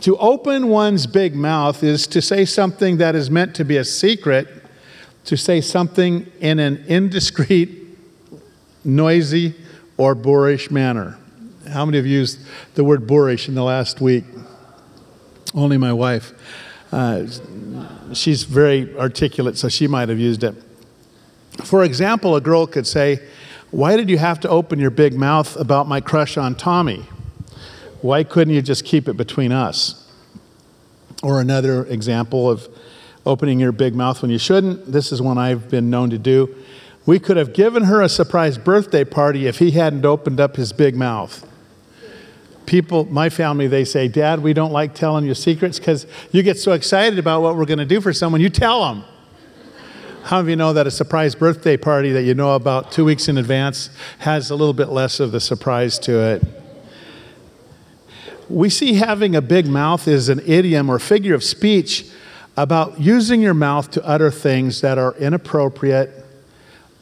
to open one's big mouth is to say something that is meant to be a secret, to say something in an indiscreet, noisy, or boorish manner. How many have used the word boorish in the last week? Only my wife. Uh, she's very articulate, so she might have used it. For example, a girl could say, Why did you have to open your big mouth about my crush on Tommy? Why couldn't you just keep it between us? Or another example of opening your big mouth when you shouldn't. This is one I've been known to do. We could have given her a surprise birthday party if he hadn't opened up his big mouth. People, my family, they say, Dad, we don't like telling you secrets because you get so excited about what we're going to do for someone, you tell them. How many of you know that a surprise birthday party that you know about two weeks in advance has a little bit less of the surprise to it? We see having a big mouth is an idiom or figure of speech about using your mouth to utter things that are inappropriate,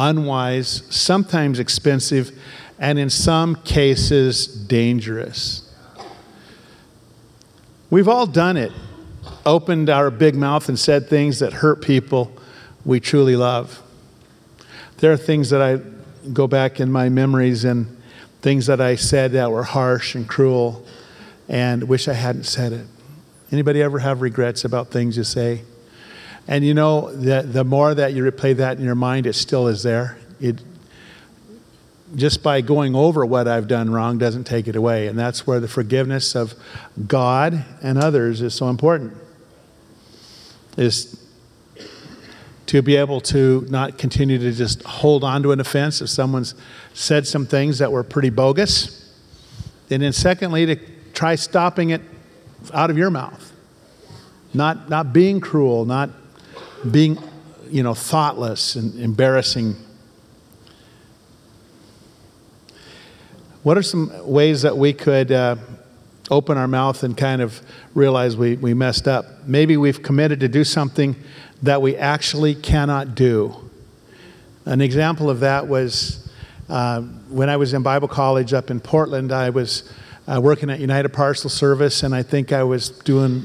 unwise, sometimes expensive, and in some cases dangerous. We've all done it, opened our big mouth and said things that hurt people we truly love. There are things that I go back in my memories and things that I said that were harsh and cruel and wish I hadn't said it. Anybody ever have regrets about things you say? And you know, the, the more that you replay that in your mind, it still is there. It, just by going over what I've done wrong doesn't take it away. And that's where the forgiveness of God and others is so important. Is to be able to not continue to just hold on to an offense if someone's said some things that were pretty bogus. And then, secondly, to try stopping it out of your mouth. Not, not being cruel, not being, you know, thoughtless and embarrassing. What are some ways that we could uh, open our mouth and kind of realize we, we messed up? Maybe we've committed to do something that we actually cannot do. An example of that was uh, when I was in Bible college up in Portland, I was uh, working at United Parcel Service, and I think I was doing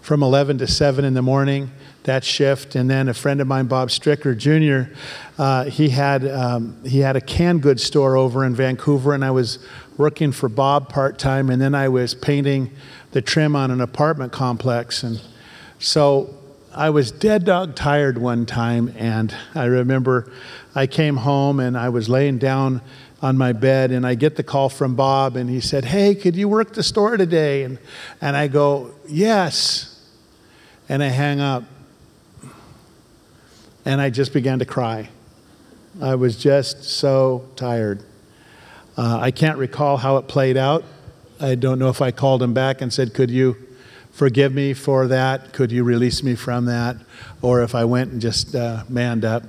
from 11 to 7 in the morning that shift. And then a friend of mine, Bob Stricker Jr., uh, he had um, he had a canned goods store over in Vancouver, and I was working for Bob part time, and then I was painting the trim on an apartment complex, and so I was dead dog tired one time, and I remember I came home and I was laying down on my bed, and I get the call from Bob, and he said, Hey, could you work the store today? And, and I go, Yes. And I hang up, and I just began to cry. I was just so tired. Uh, I can't recall how it played out. I don't know if I called him back and said, Could you forgive me for that? Could you release me from that? Or if I went and just uh, manned up.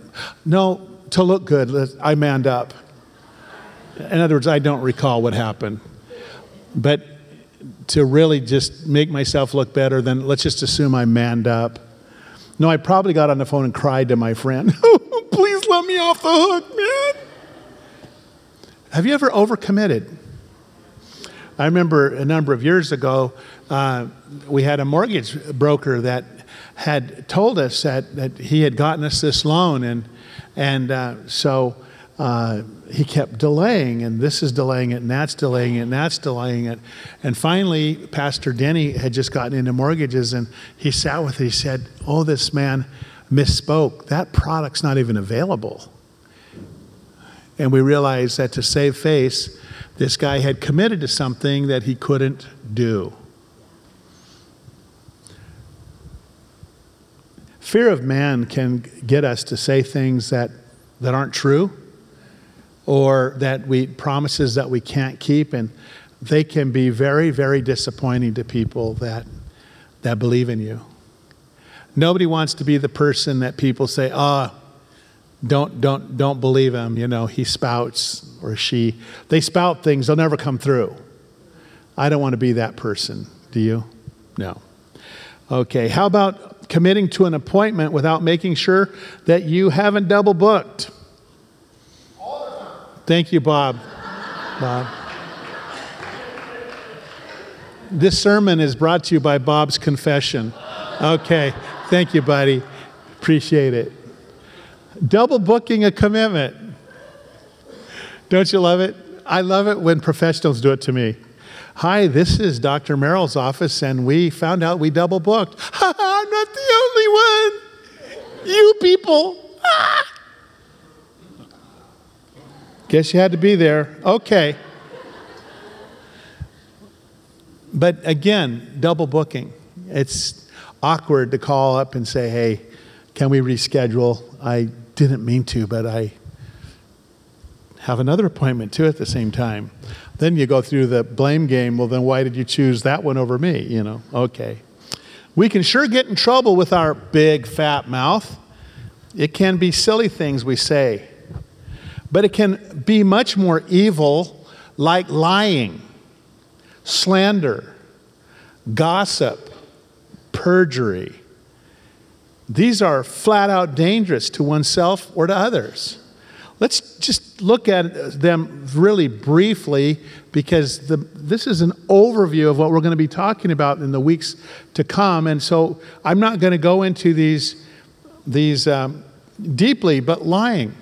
No, to look good, I manned up. In other words, I don't recall what happened. But to really just make myself look better, then let's just assume I manned up. No, I probably got on the phone and cried to my friend, please let me off the hook, man. Have you ever overcommitted? I remember a number of years ago, uh, we had a mortgage broker that had told us that, that he had gotten us this loan, and, and uh, so uh, he kept delaying, and this is delaying it, and that's delaying it, and that's delaying it. And finally, Pastor Denny had just gotten into mortgages, and he sat with it. He said, Oh, this man misspoke. That product's not even available. And we realized that to save face, this guy had committed to something that he couldn't do. Fear of man can get us to say things that, that aren't true or that we promises that we can't keep and they can be very very disappointing to people that that believe in you. Nobody wants to be the person that people say, "Ah, oh, don't don't don't believe him, you know, he spouts or she. They spout things, they'll never come through." I don't want to be that person. Do you? No. Okay, how about committing to an appointment without making sure that you haven't double booked. Thank you, Bob. Bob. This sermon is brought to you by Bob's Confession. Okay, thank you, buddy. Appreciate it. Double booking a commitment. Don't you love it? I love it when professionals do it to me. Hi, this is Dr. Merrill's office, and we found out we double booked. I'm not the only one. You people. Ah. Guess you had to be there. Okay. But again, double booking. It's awkward to call up and say, hey, can we reschedule? I didn't mean to, but I have another appointment too at the same time. Then you go through the blame game. Well, then why did you choose that one over me? You know, okay. We can sure get in trouble with our big fat mouth. It can be silly things we say, but it can be much more evil, like lying, slander, gossip, perjury. These are flat out dangerous to oneself or to others. Let's just look at them really briefly because the, this is an overview of what we're going to be talking about in the weeks to come. And so I'm not going to go into these, these um, deeply, but lying.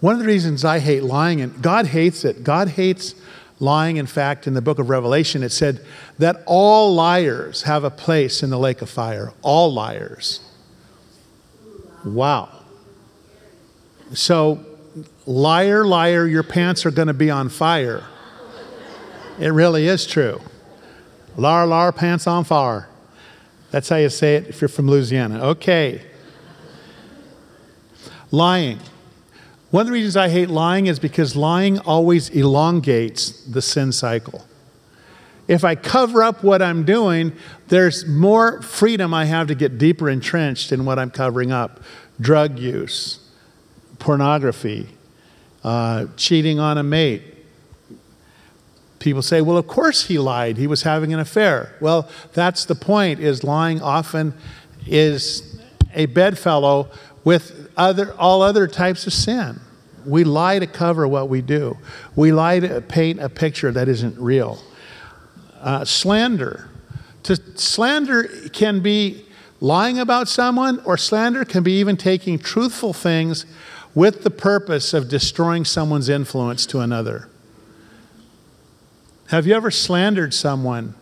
One of the reasons I hate lying, and God hates it, God hates lying. In fact, in the book of Revelation, it said that all liars have a place in the lake of fire. All liars. Wow. So, liar, liar, your pants are going to be on fire. It really is true. Lar, lar, pants on fire. That's how you say it if you're from Louisiana. Okay. Lying. One of the reasons I hate lying is because lying always elongates the sin cycle. If I cover up what I'm doing, there's more freedom I have to get deeper entrenched in what I'm covering up drug use, pornography, uh, cheating on a mate. People say, well, of course he lied. He was having an affair. Well, that's the point, is lying often is a bedfellow with other, all other types of sin. We lie to cover what we do. We lie to paint a picture that isn't real. Uh, slander. To slander can be lying about someone, or slander can be even taking truthful things with the purpose of destroying someone's influence to another. Have you ever slandered someone?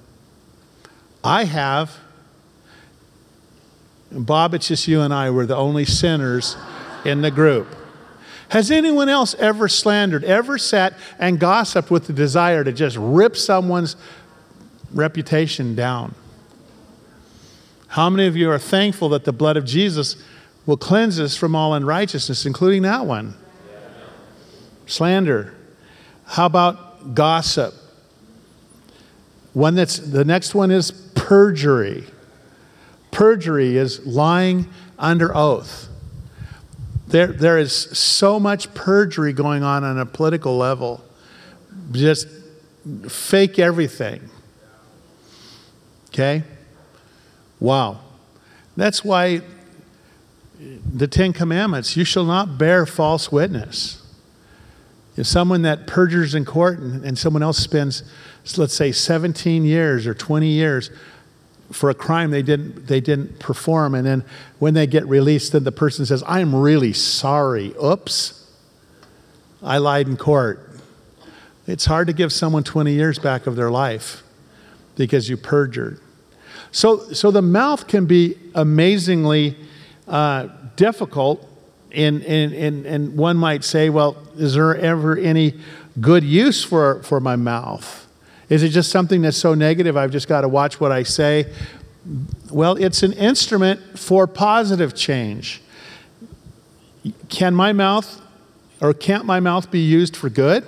I have. Bob, it's just you and I were the only sinners in the group. Has anyone else ever slandered, ever sat and gossiped with the desire to just rip someone's reputation down? How many of you are thankful that the blood of Jesus will cleanse us from all unrighteousness, including that one. Slander. How about gossip? One that's the next one is perjury. Perjury is lying under oath. There, there is so much perjury going on on a political level. Just fake everything. Okay? Wow. That's why the Ten Commandments you shall not bear false witness. If someone that perjures in court and, and someone else spends, let's say, 17 years or 20 years for a crime they didn't, they didn't perform, and then when they get released, then the person says, I'm really sorry. Oops, I lied in court. It's hard to give someone 20 years back of their life because you perjured. So, so the mouth can be amazingly uh, difficult. And, and, and, and one might say, well, is there ever any good use for, for my mouth? Is it just something that's so negative I've just got to watch what I say? Well, it's an instrument for positive change. Can my mouth or can't my mouth be used for good?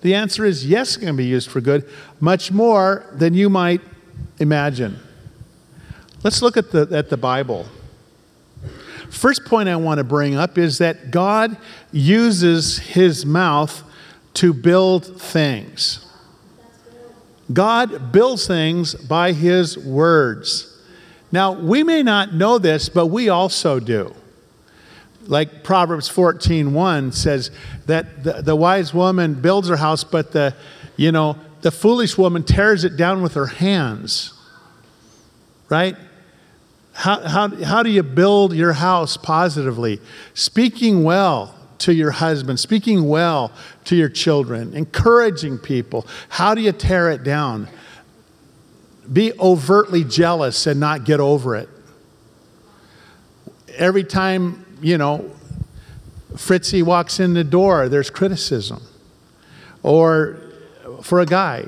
The answer is yes, it can be used for good, much more than you might imagine. Let's look at the, at the Bible. First point I want to bring up is that God uses his mouth to build things. God builds things by his words. Now, we may not know this, but we also do. Like Proverbs 14:1 says that the, the wise woman builds her house, but the, you know, the foolish woman tears it down with her hands. Right? How, how, how do you build your house positively? Speaking well to your husband, speaking well to your children, encouraging people. How do you tear it down? Be overtly jealous and not get over it. Every time, you know, Fritzy walks in the door, there's criticism. Or for a guy,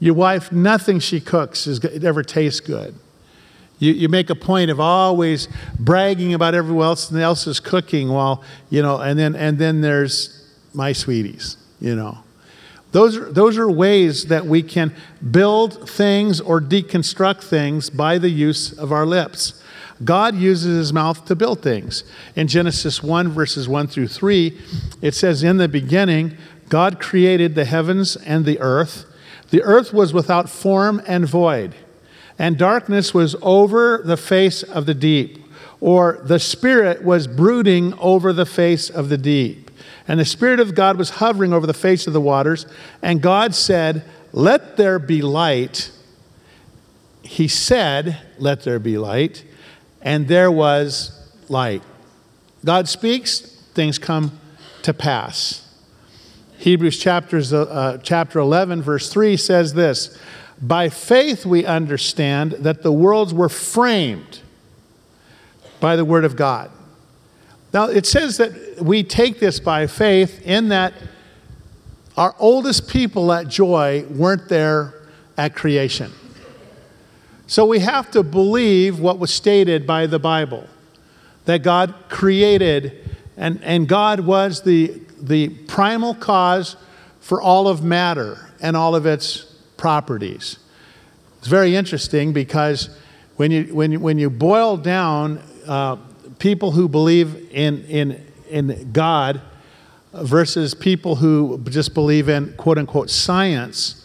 your wife, nothing she cooks is, ever tastes good. You, you make a point of always bragging about everyone else and else's cooking while, you know, and then, and then there's my sweeties, you know. Those are, those are ways that we can build things or deconstruct things by the use of our lips. God uses his mouth to build things. In Genesis 1, verses 1 through 3, it says, In the beginning, God created the heavens and the earth. The earth was without form and void and darkness was over the face of the deep, or the Spirit was brooding over the face of the deep. And the Spirit of God was hovering over the face of the waters, and God said, Let there be light. He said, Let there be light, and there was light. God speaks, things come to pass. Hebrews chapters, uh, chapter 11, verse 3 says this by faith, we understand that the worlds were framed by the Word of God. Now, it says that we take this by faith in that our oldest people at Joy weren't there at creation. So we have to believe what was stated by the Bible that God created, and, and God was the, the primal cause for all of matter and all of its properties. It's very interesting because when you, when you, when you boil down uh, people who believe in, in, in God versus people who just believe in quote unquote science,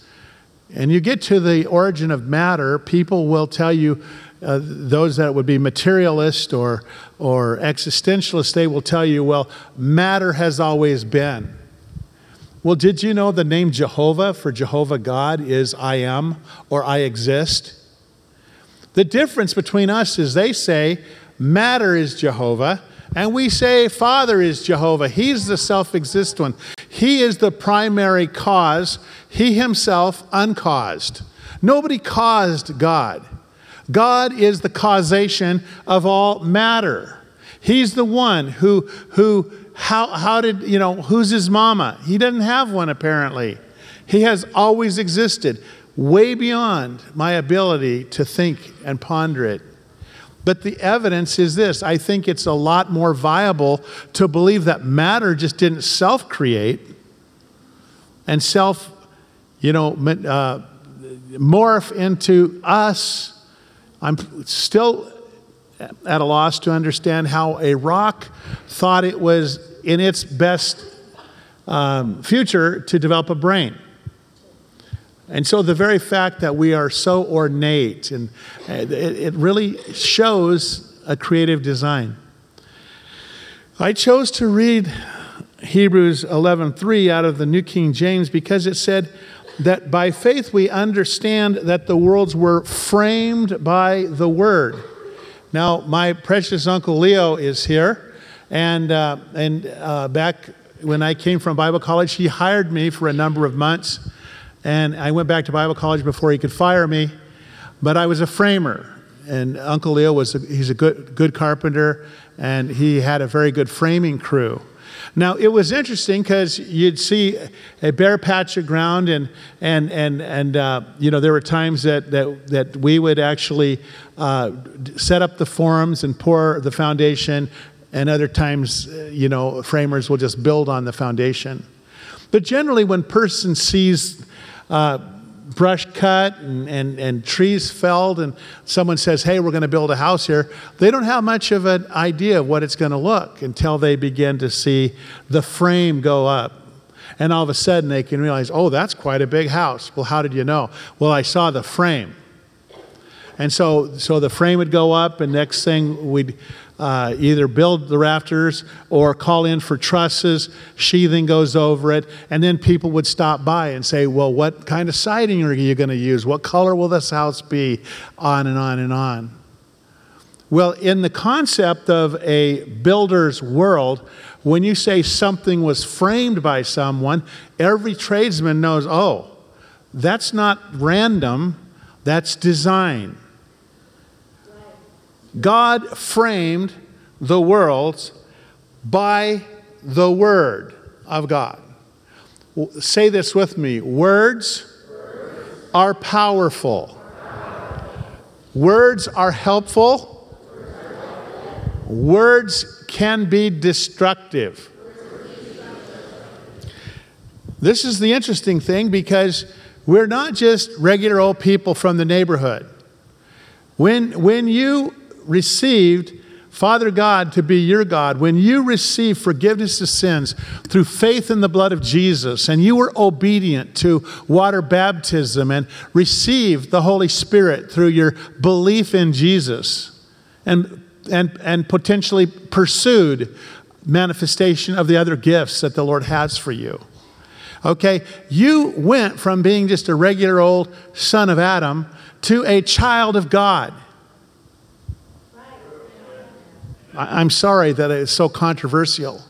and you get to the origin of matter, people will tell you, uh, those that would be materialist or, or existentialist, they will tell you, well, matter has always been. Well, did you know the name Jehovah for Jehovah God is I am or I exist? The difference between us is they say matter is Jehovah, and we say Father is Jehovah. He's the self existent one. He is the primary cause, He Himself uncaused. Nobody caused God. God is the causation of all matter. He's the one who, who how, how did, you know, who's his mama? He doesn't have one apparently. He has always existed, way beyond my ability to think and ponder it. But the evidence is this I think it's a lot more viable to believe that matter just didn't self create and self, you know, uh, morph into us. I'm still at a loss to understand how a rock thought it was in its best um, future to develop a brain. And so the very fact that we are so ornate, and uh, it, it really shows a creative design. I chose to read Hebrews 11:3 out of the New King James because it said that by faith we understand that the worlds were framed by the word now, my precious Uncle Leo is here. And, uh, and uh, back when I came from Bible college, he hired me for a number of months. And I went back to Bible college before he could fire me. But I was a framer. And Uncle Leo was a, he's a good, good carpenter, and he had a very good framing crew. Now, it was interesting because you'd see a bare patch of ground, and, and, and, and uh, you know, there were times that, that, that we would actually uh, set up the forms and pour the foundation, and other times, uh, you know, framers will just build on the foundation. But generally, when person sees uh, brush cut and, and, and trees felled, and someone says, Hey, we're going to build a house here, they don't have much of an idea of what it's going to look until they begin to see the frame go up. And all of a sudden they can realize, Oh, that's quite a big house. Well, how did you know? Well, I saw the frame. And so, so the frame would go up, and next thing we'd uh, either build the rafters or call in for trusses. Sheathing goes over it, and then people would stop by and say, "Well, what kind of siding are you going to use? What color will this house be?" On and on and on. Well, in the concept of a builder's world, when you say something was framed by someone, every tradesman knows, oh, that's not random, that's design. God framed the worlds by the Word of God. Say this with me words, are powerful, words are helpful, words can be destructive. This is the interesting thing because we're not just regular old people from the neighborhood. When, when you received Father God to be your God, when you received forgiveness of sins through faith in the blood of Jesus, and you were obedient to water baptism and received the Holy Spirit through your belief in Jesus, and, and, and potentially pursued manifestation of the other gifts that the Lord has for you. Okay, you went from being just a regular old son of Adam to a child of God. I'm sorry that it's so controversial.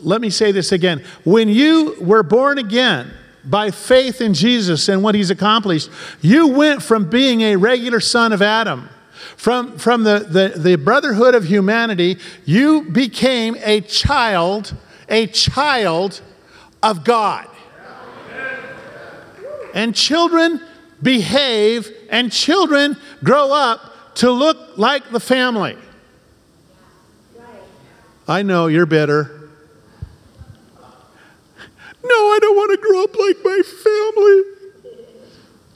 Let me say this again. When you were born again by faith in Jesus and what he's accomplished, you went from being a regular son of Adam, from, from the, the, the brotherhood of humanity, you became a child, a child of God. And children behave and children grow up to look like the family. I know you're bitter. No, I don't want to grow up like my family.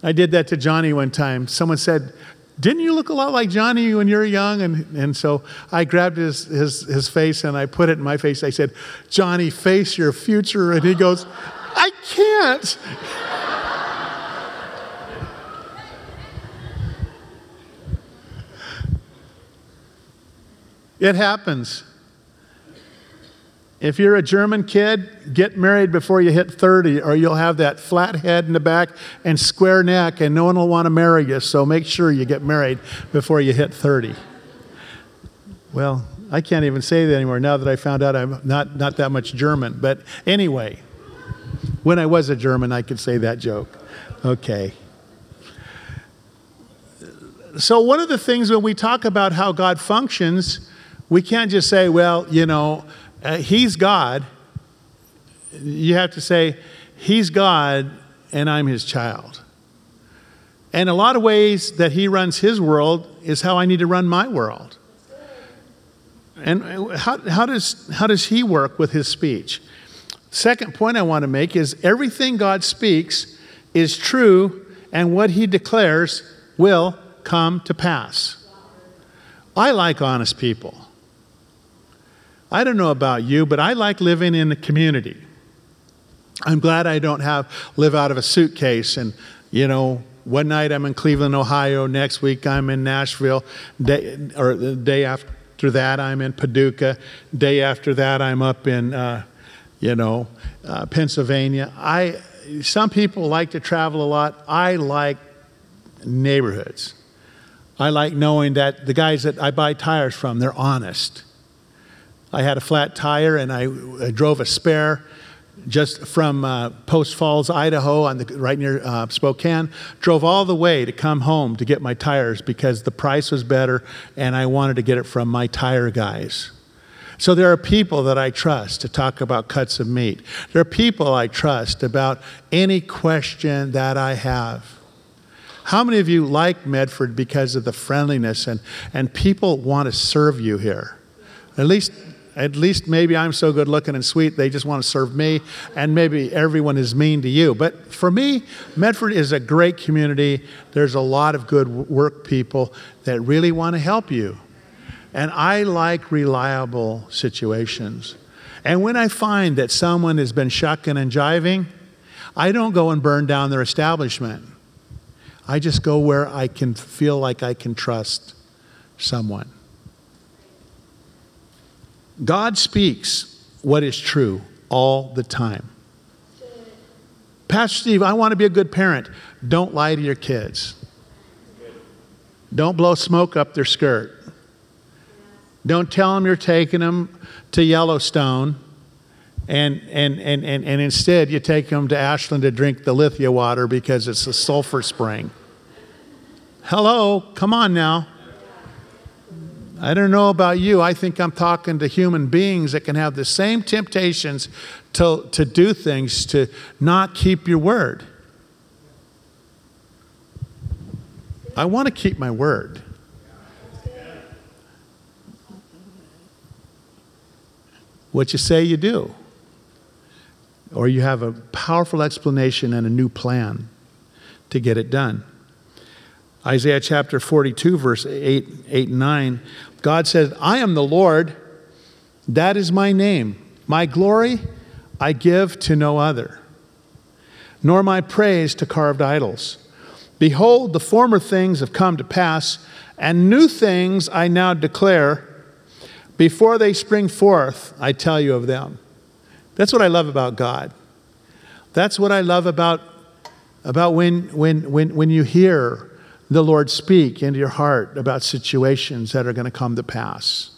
I did that to Johnny one time. Someone said, Didn't you look a lot like Johnny when you were young? And, and so I grabbed his, his, his face and I put it in my face. I said, Johnny, face your future. And he goes, I can't. it happens. If you're a German kid, get married before you hit 30, or you'll have that flat head in the back and square neck, and no one will want to marry you. So make sure you get married before you hit 30. Well, I can't even say that anymore now that I found out I'm not, not that much German. But anyway, when I was a German, I could say that joke. Okay. So, one of the things when we talk about how God functions, we can't just say, well, you know, uh, he's God, you have to say, He's God and I'm His child. And a lot of ways that He runs His world is how I need to run my world. And how, how, does, how does He work with His speech? Second point I want to make is everything God speaks is true, and what He declares will come to pass. I like honest people. I don't know about you, but I like living in the community. I'm glad I don't have live out of a suitcase and you know one night I'm in Cleveland, Ohio. Next week I'm in Nashville. Day, or the day after that I'm in Paducah. Day after that I'm up in, uh, you know, uh, Pennsylvania. I some people like to travel a lot. I like neighborhoods. I like knowing that the guys that I buy tires from, they're honest. I had a flat tire and I, I drove a spare just from uh, Post Falls, Idaho, on the, right near uh, Spokane. Drove all the way to come home to get my tires because the price was better and I wanted to get it from my tire guys. So there are people that I trust to talk about cuts of meat. There are people I trust about any question that I have. How many of you like Medford because of the friendliness and, and people want to serve you here? At least at least maybe I'm so good looking and sweet, they just want to serve me, and maybe everyone is mean to you. But for me, Medford is a great community. There's a lot of good work people that really want to help you. And I like reliable situations. And when I find that someone has been shucking and jiving, I don't go and burn down their establishment. I just go where I can feel like I can trust someone. God speaks what is true all the time. Pastor Steve, I want to be a good parent. Don't lie to your kids. Don't blow smoke up their skirt. Don't tell them you're taking them to Yellowstone and, and, and, and, and instead you take them to Ashland to drink the Lithia water because it's a sulfur spring. Hello, come on now. I don't know about you. I think I'm talking to human beings that can have the same temptations to, to do things, to not keep your word. I want to keep my word. What you say, you do. Or you have a powerful explanation and a new plan to get it done. Isaiah chapter 42, verse 8, 8 and 9, God says, I am the Lord, that is my name. My glory I give to no other, nor my praise to carved idols. Behold, the former things have come to pass, and new things I now declare. Before they spring forth, I tell you of them. That's what I love about God. That's what I love about, about when, when, when, when you hear the Lord speak into your heart about situations that are going to come to pass.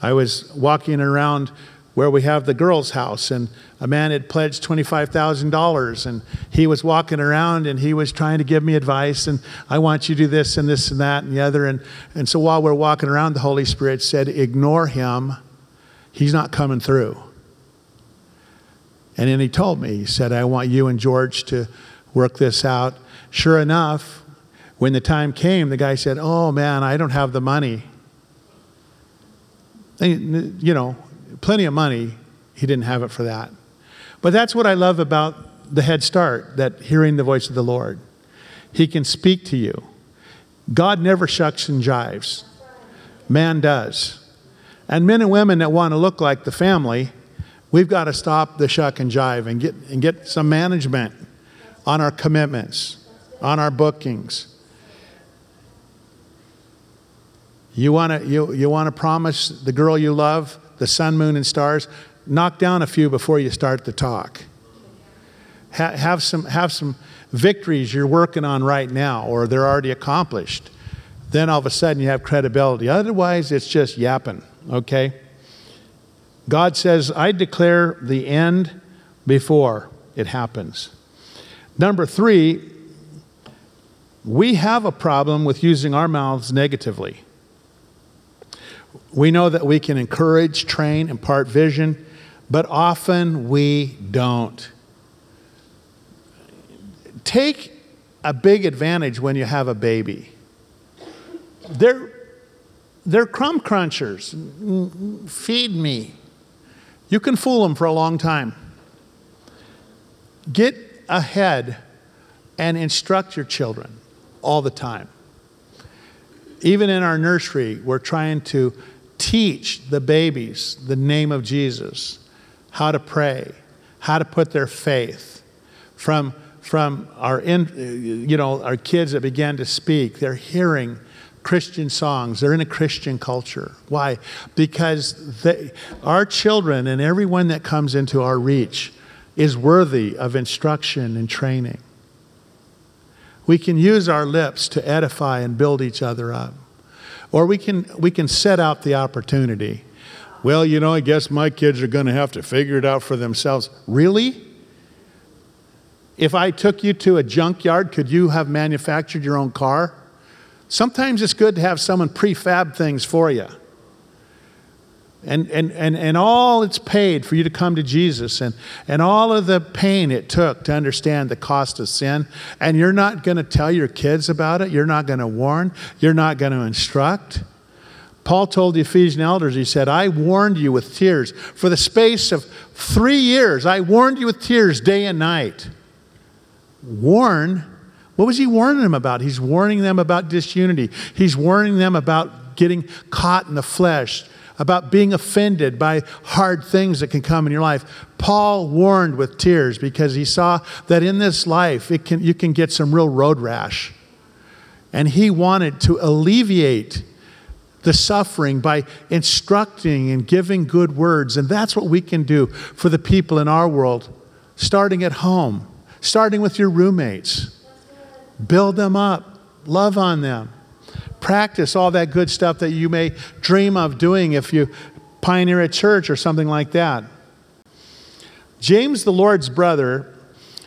I was walking around where we have the girls' house, and a man had pledged $25,000, and he was walking around and he was trying to give me advice, and I want you to do this and this and that and the other. And, and so while we're walking around, the Holy Spirit said, Ignore him, he's not coming through. And then he told me, he said, I want you and George to work this out. Sure enough, when the time came, the guy said, Oh man, I don't have the money. And, you know, plenty of money. He didn't have it for that. But that's what I love about the Head Start, that hearing the voice of the Lord. He can speak to you. God never shucks and jives, man does. And men and women that want to look like the family, we've got to stop the shuck and jive and get, and get some management on our commitments, on our bookings You want to you, you wanna promise the girl you love the sun, moon, and stars? Knock down a few before you start the talk. Ha- have, some, have some victories you're working on right now or they're already accomplished. Then all of a sudden you have credibility. Otherwise, it's just yapping, okay? God says, I declare the end before it happens. Number three, we have a problem with using our mouths negatively. We know that we can encourage, train, impart vision, but often we don't. Take a big advantage when you have a baby. They're, they're crumb crunchers. Feed me. You can fool them for a long time. Get ahead and instruct your children all the time. Even in our nursery, we're trying to teach the babies the name of Jesus, how to pray, how to put their faith. From, from our, in, you know, our kids that began to speak, they're hearing Christian songs. They're in a Christian culture. Why? Because they, our children and everyone that comes into our reach is worthy of instruction and training. We can use our lips to edify and build each other up. Or we can, we can set out the opportunity. Well, you know, I guess my kids are going to have to figure it out for themselves. Really? If I took you to a junkyard, could you have manufactured your own car? Sometimes it's good to have someone prefab things for you and, and, and, and all it's paid for you to come to Jesus and, and all of the pain it took to understand the cost of sin, and you're not going to tell your kids about it, you're not going to warn, you're not going to instruct. Paul told the Ephesian elders, he said, I warned you with tears. For the space of three years, I warned you with tears day and night. Warn? What was he warning them about? He's warning them about disunity. He's warning them about getting caught in the flesh about being offended by hard things that can come in your life. Paul warned with tears because he saw that in this life it can, you can get some real road rash. And he wanted to alleviate the suffering by instructing and giving good words. And that's what we can do for the people in our world, starting at home, starting with your roommates. Build them up, love on them, practice all that good stuff that you may dream of doing if you pioneer a church or something like that. James, the Lord's brother,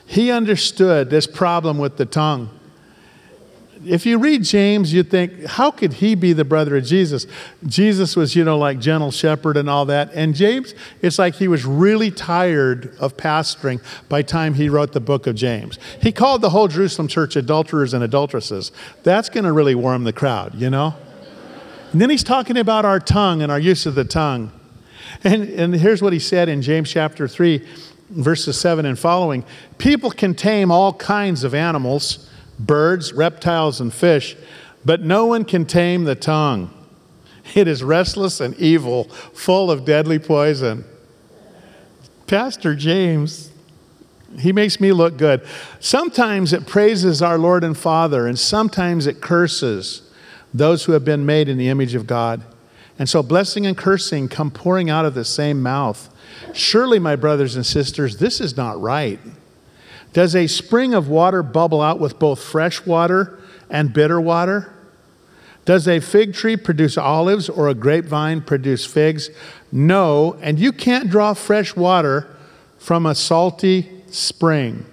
he understood this problem with the tongue if you read James, you think, how could he be the brother of Jesus? Jesus was, you know, like gentle shepherd and all that. And James, it's like he was really tired of pastoring by time he wrote the book of James. He called the whole Jerusalem church adulterers and adulteresses. That's going to really warm the crowd, you know? And then he's talking about our tongue and our use of the tongue. And, and here's what he said in James chapter 3, verses 7 and following People can tame all kinds of animals birds, reptiles, and fish, but no one can tame the tongue. It is restless and evil, full of deadly poison. Pastor James, he makes me look good. Sometimes it praises our Lord and Father, and sometimes it curses those who have been made in the image of God. And so blessing and cursing come pouring out of the same mouth. Surely, my brothers and sisters, this is not right. Does a spring of water bubble out with both fresh water and bitter water? Does a fig tree produce olives or a grapevine produce figs? No, and you can't draw fresh water from a salty spring.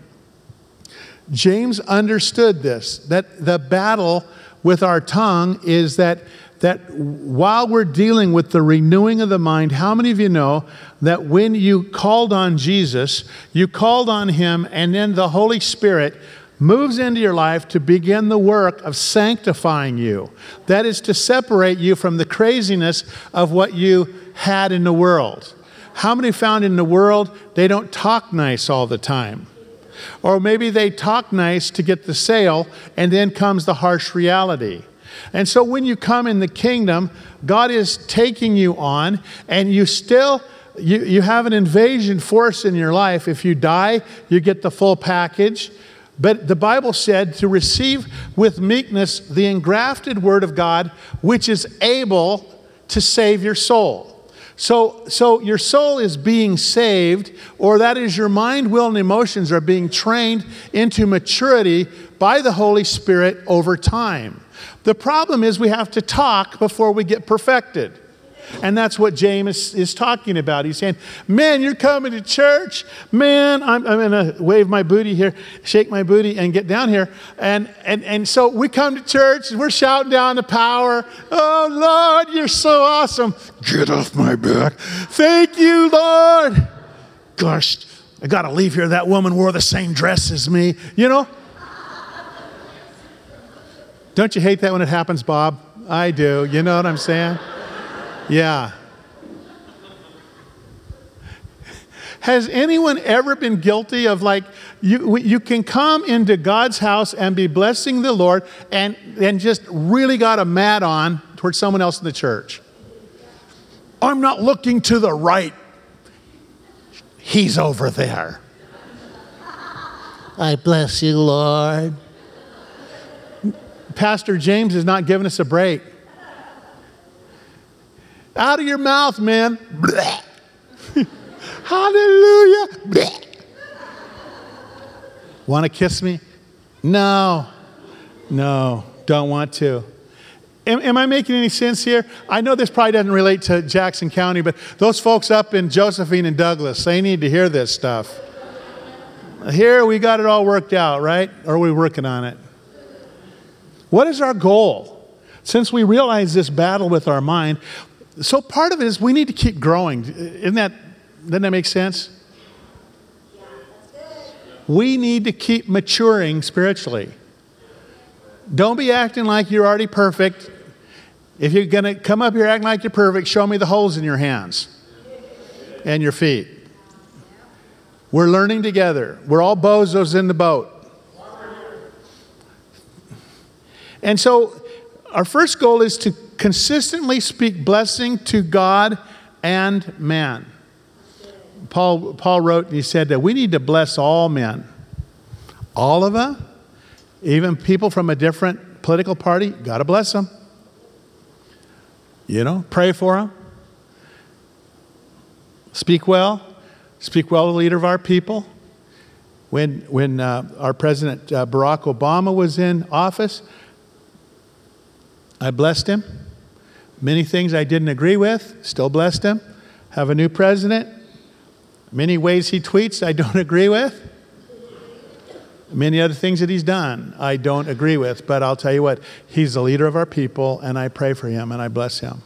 James understood this that the battle with our tongue is that that while we're dealing with the renewing of the mind, how many of you know that when you called on Jesus, you called on him, and then the Holy Spirit moves into your life to begin the work of sanctifying you? That is to separate you from the craziness of what you had in the world. How many found in the world they don't talk nice all the time? Or maybe they talk nice to get the sale, and then comes the harsh reality. And so when you come in the kingdom, God is taking you on, and you still. You, you have an invasion force in your life. If you die, you get the full package. But the Bible said to receive with meekness the engrafted word of God, which is able to save your soul. So, so your soul is being saved, or that is your mind, will, and emotions are being trained into maturity by the Holy Spirit over time. The problem is we have to talk before we get perfected. And that's what James is, talking about. He's saying, Man, you're coming to church. Man, I'm, I'm going to wave my booty here, shake my booty, and get down here. And, and, and so we come to church, and we're shouting down the power. Oh, Lord, you're so awesome. Get off my back. Thank you, Lord. Gosh, I got to leave here. That woman wore the same dress as me. You know? Don't you hate that when it happens, Bob? I do. You know what I'm saying? Yeah. Has anyone ever been guilty of like, you, you can come into God's house and be blessing the Lord and, and just really got a mad on towards someone else in the church? I'm not looking to the right, he's over there. I bless you, Lord. Pastor James is not giving us a break. Out of your mouth, man. Hallelujah. Want to kiss me? No. No, don't want to. Am, am, I making any sense here? I know this probably doesn't relate to Jackson County, but those folks up in Josephine and Douglas, they need to hear this stuff. Here we got it all worked out, right? Or are we working on it? What is our goal? Since we realize this battle with our mind, so part of it is we need to keep growing. Isn't that, doesn't that make sense? We need to keep maturing spiritually. Don't be acting like you're already perfect. If you're going to come up here acting like you're perfect, show me the holes in your hands and your feet. We're learning together. We're all bozos in the boat. And so, our first goal is to consistently speak blessing to God and man. Paul, Paul wrote, and he said that we need to bless all men. All of them, even people from a different political party, got to bless them. You know, pray for them. Speak well. Speak well to the leader of our people. When, when uh, our President uh, Barack Obama was in office, I blessed him. Many things I didn't agree with, still blessed him. Have a new president. Many ways he tweets I don't agree with. Many other things that he's done I don't agree with. But I'll tell you what, he's the leader of our people, and I pray for him and I bless him.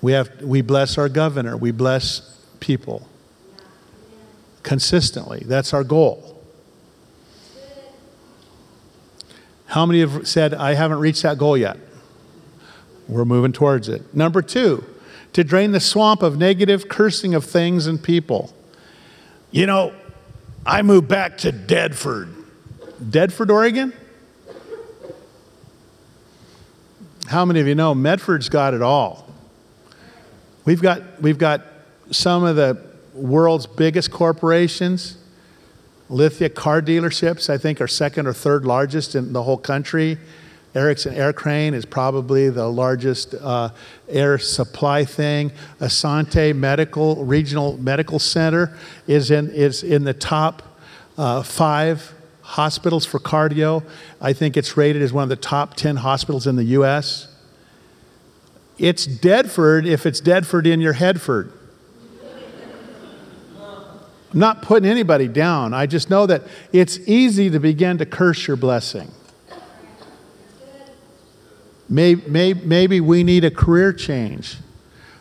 We, have, we bless our governor, we bless people consistently. That's our goal. How many have said, I haven't reached that goal yet? We're moving towards it. Number two, to drain the swamp of negative cursing of things and people. You know, I moved back to Deadford. Deadford, Oregon? How many of you know Medford's got it all? We've got, we've got some of the world's biggest corporations. Lithia car dealerships, I think, are second or third largest in the whole country. Erickson Air Crane is probably the largest uh, air supply thing. Asante Medical Regional Medical Center is in, is in the top uh, five hospitals for cardio. I think it's rated as one of the top 10 hospitals in the U.S. It's Deadford if it's Deadford in your Headford. I'm not putting anybody down. I just know that it's easy to begin to curse your blessing. Maybe, maybe, maybe we need a career change,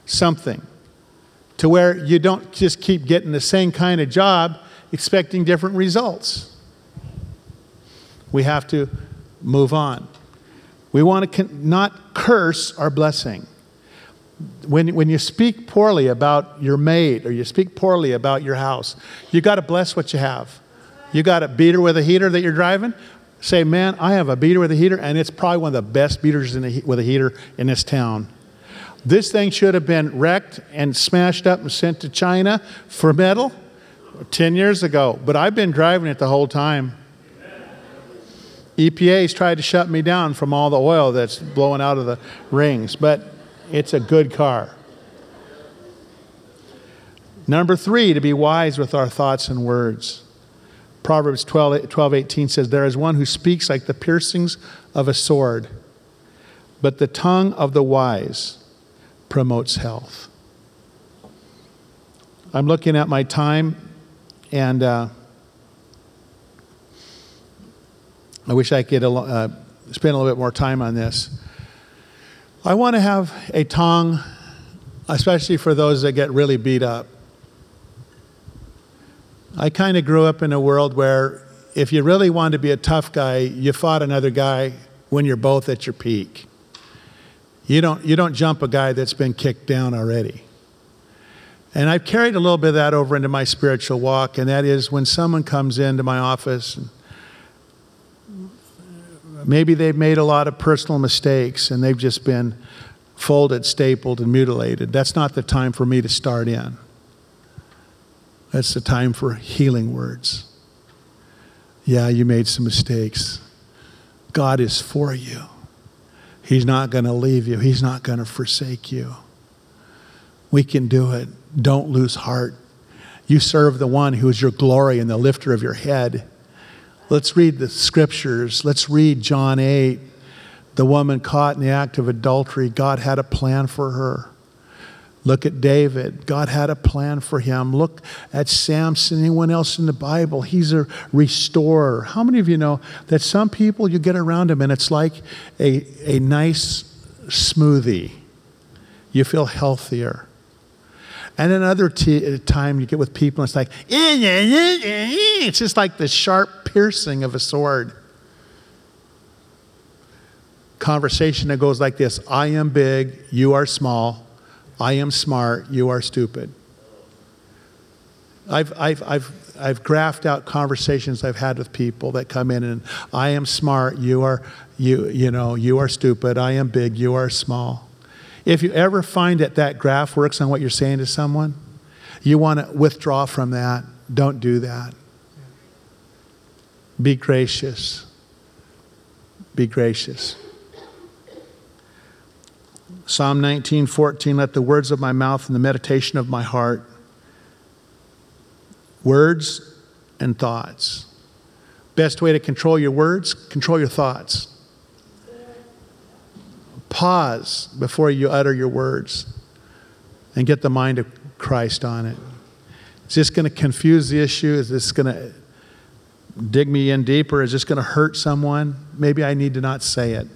something, to where you don't just keep getting the same kind of job expecting different results. We have to move on. We want to not curse our blessing when, when you speak poorly about your maid or you speak poorly about your house, you got to bless what you have. You got a beater with a heater that you're driving. Say, man, I have a beater with a heater, and it's probably one of the best beaters with a heater in this town. This thing should have been wrecked and smashed up and sent to China for metal 10 years ago, but I've been driving it the whole time. EPA's tried to shut me down from all the oil that's blowing out of the rings, but it's a good car. Number three, to be wise with our thoughts and words. Proverbs 12, 12 18 says, There is one who speaks like the piercings of a sword, but the tongue of the wise promotes health. I'm looking at my time, and uh, I wish I could uh, spend a little bit more time on this. I want to have a tongue, especially for those that get really beat up. I kind of grew up in a world where if you really wanted to be a tough guy, you fought another guy when you're both at your peak. You don't, you don't jump a guy that's been kicked down already. And I've carried a little bit of that over into my spiritual walk, and that is when someone comes into my office and Maybe they've made a lot of personal mistakes and they've just been folded, stapled, and mutilated. That's not the time for me to start in. That's the time for healing words. Yeah, you made some mistakes. God is for you. He's not going to leave you, He's not going to forsake you. We can do it. Don't lose heart. You serve the one who is your glory and the lifter of your head. Let's read the scriptures. Let's read John 8. The woman caught in the act of adultery, God had a plan for her. Look at David. God had a plan for him. Look at Samson, anyone else in the Bible. He's a restorer. How many of you know that some people you get around them and it's like a, a nice smoothie? You feel healthier. And another t- uh, time you get with people, it's like, eh, it's just like the sharp piercing of a sword. Conversation that goes like this I am big, you are small. I am smart, you are stupid. I've, I've, I've I've graphed out conversations I've had with people that come in and I am smart, you are you you know, you are stupid, I am big, you are small. If you ever find that that graph works on what you're saying to someone, you want to withdraw from that. Don't do that. Be gracious. Be gracious. Psalm 19:14 let the words of my mouth and the meditation of my heart words and thoughts. Best way to control your words, control your thoughts. Pause before you utter your words and get the mind of Christ on it. Is this going to confuse the issue? Is this going to dig me in deeper? Is this going to hurt someone? Maybe I need to not say it.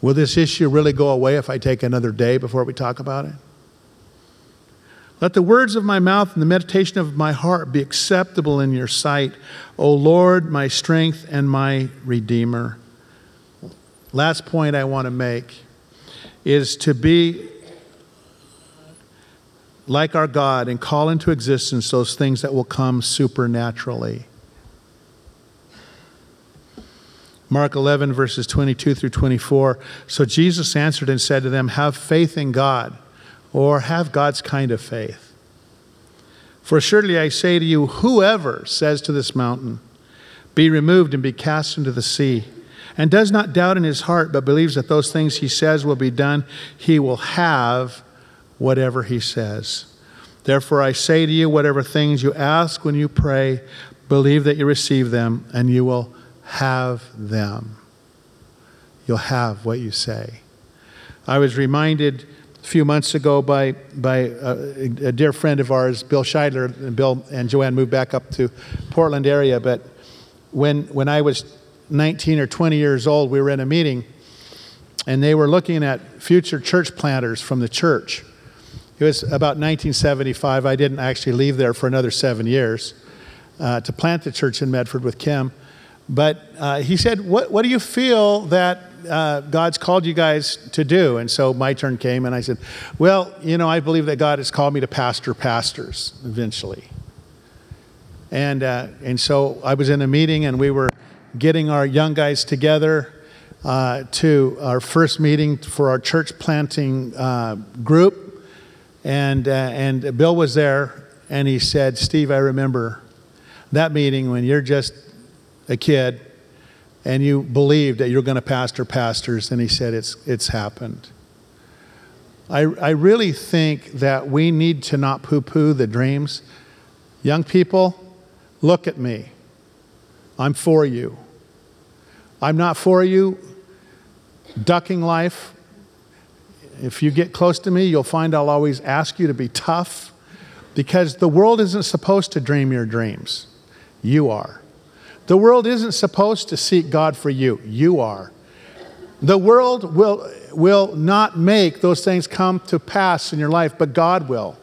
Will this issue really go away if I take another day before we talk about it? Let the words of my mouth and the meditation of my heart be acceptable in your sight, O Lord, my strength and my redeemer. Last point I want to make is to be like our God and call into existence those things that will come supernaturally. Mark 11, verses 22 through 24. So Jesus answered and said to them, Have faith in God, or have God's kind of faith. For surely I say to you, whoever says to this mountain, Be removed and be cast into the sea, and does not doubt in his heart, but believes that those things he says will be done, he will have whatever he says. Therefore, I say to you, whatever things you ask when you pray, believe that you receive them, and you will have them. You'll have what you say. I was reminded a few months ago by, by a, a dear friend of ours, Bill Scheidler, and Bill and Joanne moved back up to Portland area, but when, when I was 19 or 20 years old, we were in a meeting and they were looking at future church planters from the church. It was about 1975. I didn't actually leave there for another seven years uh, to plant the church in Medford with Kim. But uh, he said, what, what do you feel that uh, God's called you guys to do? And so my turn came, and I said, Well, you know, I believe that God has called me to pastor pastors eventually. And, uh, and so I was in a meeting, and we were getting our young guys together uh, to our first meeting for our church planting uh, group. And, uh, and Bill was there, and he said, Steve, I remember that meeting when you're just a kid and you believed that you're going to pastor pastors, and he said, It's, it's happened. I, I really think that we need to not poo poo the dreams. Young people, look at me. I'm for you. I'm not for you ducking life. If you get close to me, you'll find I'll always ask you to be tough because the world isn't supposed to dream your dreams. You are. The world isn't supposed to seek God for you. You are. The world will, will not make those things come to pass in your life, but God will.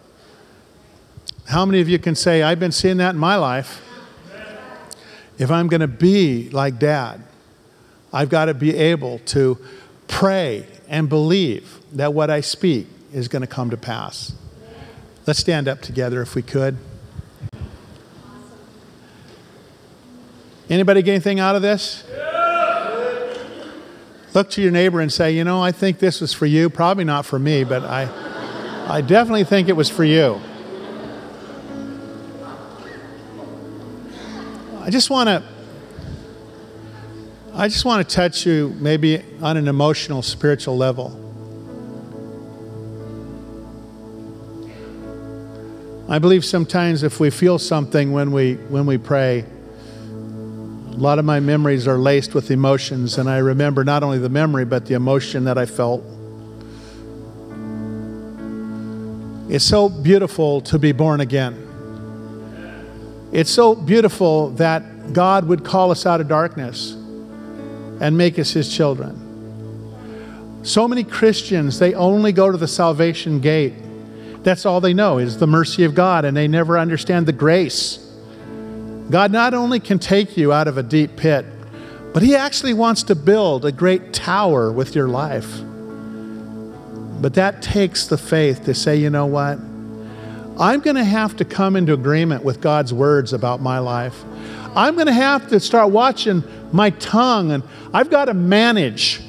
How many of you can say, I've been seeing that in my life? If I'm going to be like dad, I've got to be able to pray and believe that what I speak is going to come to pass. Let's stand up together if we could. Anybody get anything out of this? Look to your neighbor and say, you know, I think this was for you. Probably not for me, but I, I definitely think it was for you. I just want to I just want to touch you maybe on an emotional, spiritual level. I believe sometimes if we feel something when we when we pray, a lot of my memories are laced with emotions, and I remember not only the memory, but the emotion that I felt. It's so beautiful to be born again. It's so beautiful that God would call us out of darkness and make us His children. So many Christians, they only go to the salvation gate. That's all they know is the mercy of God, and they never understand the grace God not only can take you out of a deep pit, but He actually wants to build a great tower with your life. But that takes the faith to say, you know what? I'm going to have to come into agreement with God's words about my life. I'm going to have to start watching my tongue and I've got to manage.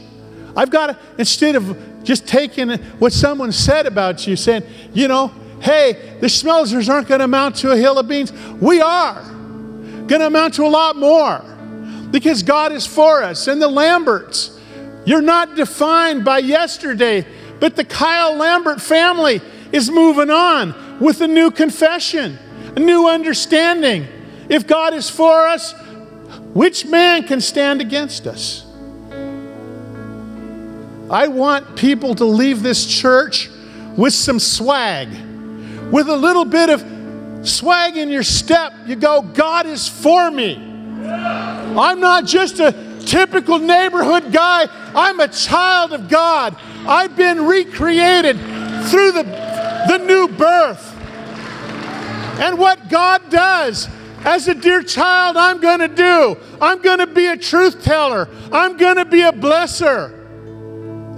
I've got to, instead of just taking what someone said about you, saying, you know, hey, the Schmelzers aren't going to amount to a hill of beans. We are going to amount to a lot more because God is for us. And the Lamberts, you're not defined by yesterday, but the Kyle Lambert family is moving on with a new confession, a new understanding. If God is for us, which man can stand against us? I want people to leave this church with some swag, with a little bit of swag in your step. You go, God is for me. I'm not just a typical neighborhood guy, I'm a child of God. I've been recreated through the, the new birth. And what God does as a dear child, I'm going to do. I'm going to be a truth teller. I'm going to be a blesser.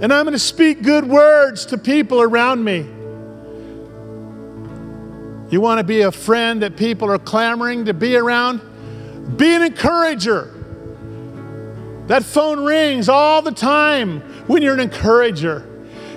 And I'm going to speak good words to people around me. You want to be a friend that people are clamoring to be around? Be an encourager. That phone rings all the time when you're an encourager.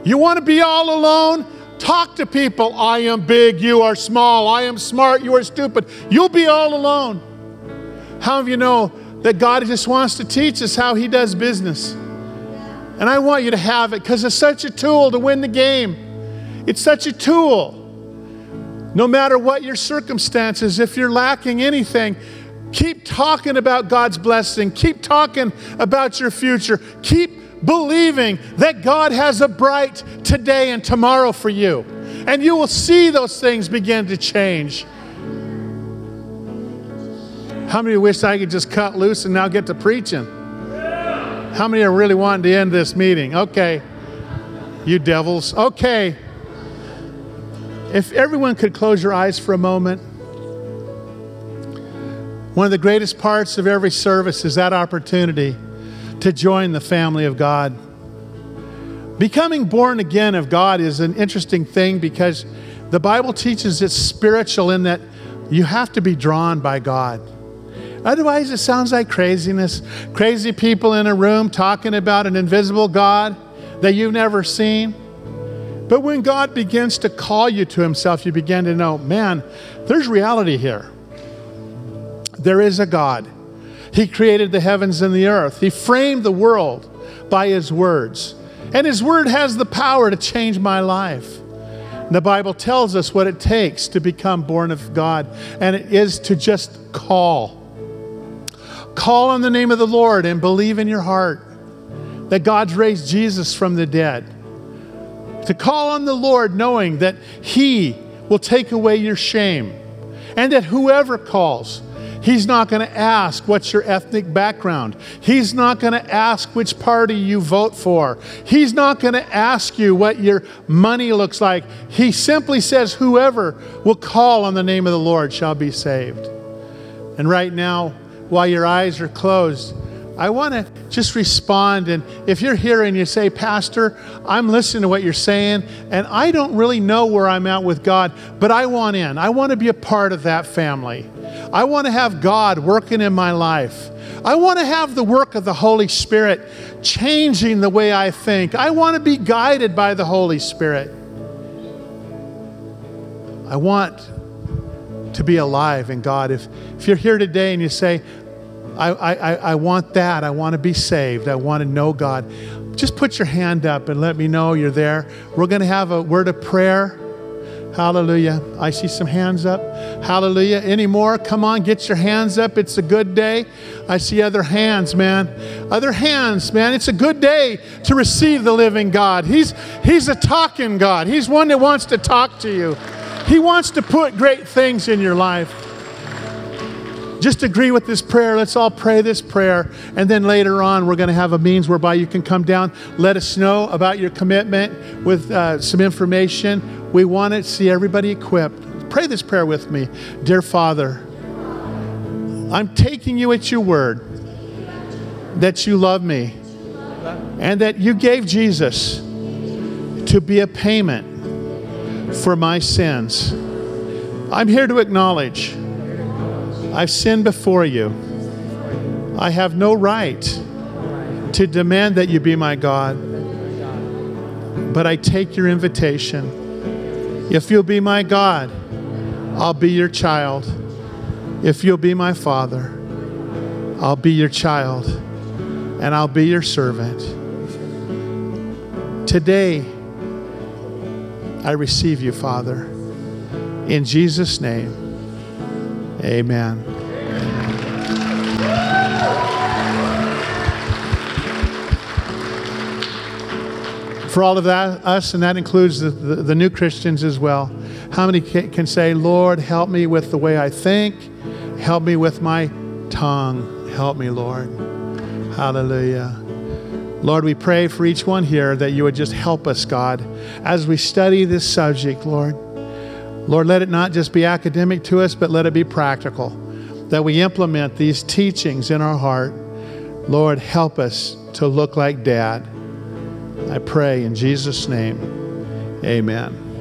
You want to be all alone? Talk to people. I am big, you are small. I am smart, you are stupid. You'll be all alone. How of you know that God just wants to teach us how He does business? And I want you to have it because it's such a tool to win the game. It's such a tool. No matter what your circumstances, if you're lacking anything, keep talking about God's blessing. Keep talking about your future. Keep believing that God has a bright today and tomorrow for you. And you will see those things begin to change. How many wish I could just cut loose and now get to preaching? How many are really wanting to end this meeting? Okay. You devils. Okay. If everyone could close your eyes for a moment. One of the greatest parts of every service is that opportunity to join the family of God. Becoming born again of God is an interesting thing because the Bible teaches it's spiritual in that you have to be drawn by God. Otherwise, it sounds like craziness. Crazy people in a room talking about an invisible God that you've never seen. But when God begins to call you to Himself, you begin to know, man, there's reality here. There is a God. He created the heavens and the earth, He framed the world by His words. And His word has the power to change my life. And the Bible tells us what it takes to become born of God, and it is to just call. Call on the name of the Lord and believe in your heart that God's raised Jesus from the dead to call on the Lord knowing that He will take away your shame and that whoever calls, He's not going to ask what's your ethnic background. He's not going to ask which party you vote for. He's not going to ask you what your money looks like. He simply says, Whoever will call on the name of the Lord shall be saved. And right now, while your eyes are closed, I want to just respond. And if you're here and you say, Pastor, I'm listening to what you're saying, and I don't really know where I'm at with God, but I want in. I want to be a part of that family. I want to have God working in my life. I want to have the work of the Holy Spirit changing the way I think. I want to be guided by the Holy Spirit. I want to be alive in God. If, if you're here today and you say, I, I, I want that. I want to be saved. I want to know God. Just put your hand up and let me know you're there. We're going to have a word of prayer. Hallelujah. I see some hands up. Hallelujah. Any more? Come on, get your hands up. It's a good day. I see other hands, man. Other hands, man. It's a good day to receive the living God. He's, he's a talking God. He's one that wants to talk to you. He wants to put great things in your life just agree with this prayer. Let's all pray this prayer. And then later on, we're going to have a means whereby you can come down, let us know about your commitment with uh, some information. We want to see everybody equipped. Pray this prayer with me. Dear Father, I'm taking you at your word that you love me and that you gave Jesus to be a payment for my sins. I'm here to acknowledge I've sinned before you. I have no right to demand that you be my God, but I take your invitation. If you'll be my God, I'll be your child. If you'll be my father, I'll be your child and I'll be your servant. Today, I receive you, Father. In Jesus' name, amen. For all of that, us, and that includes the, the, the new Christians as well. How many can say, Lord, help me with the way I think, help me with my tongue, help me, Lord? Hallelujah. Lord, we pray for each one here that you would just help us, God, as we study this subject, Lord. Lord, let it not just be academic to us, but let it be practical, that we implement these teachings in our heart. Lord, help us to look like Dad. I pray in Jesus' name, amen.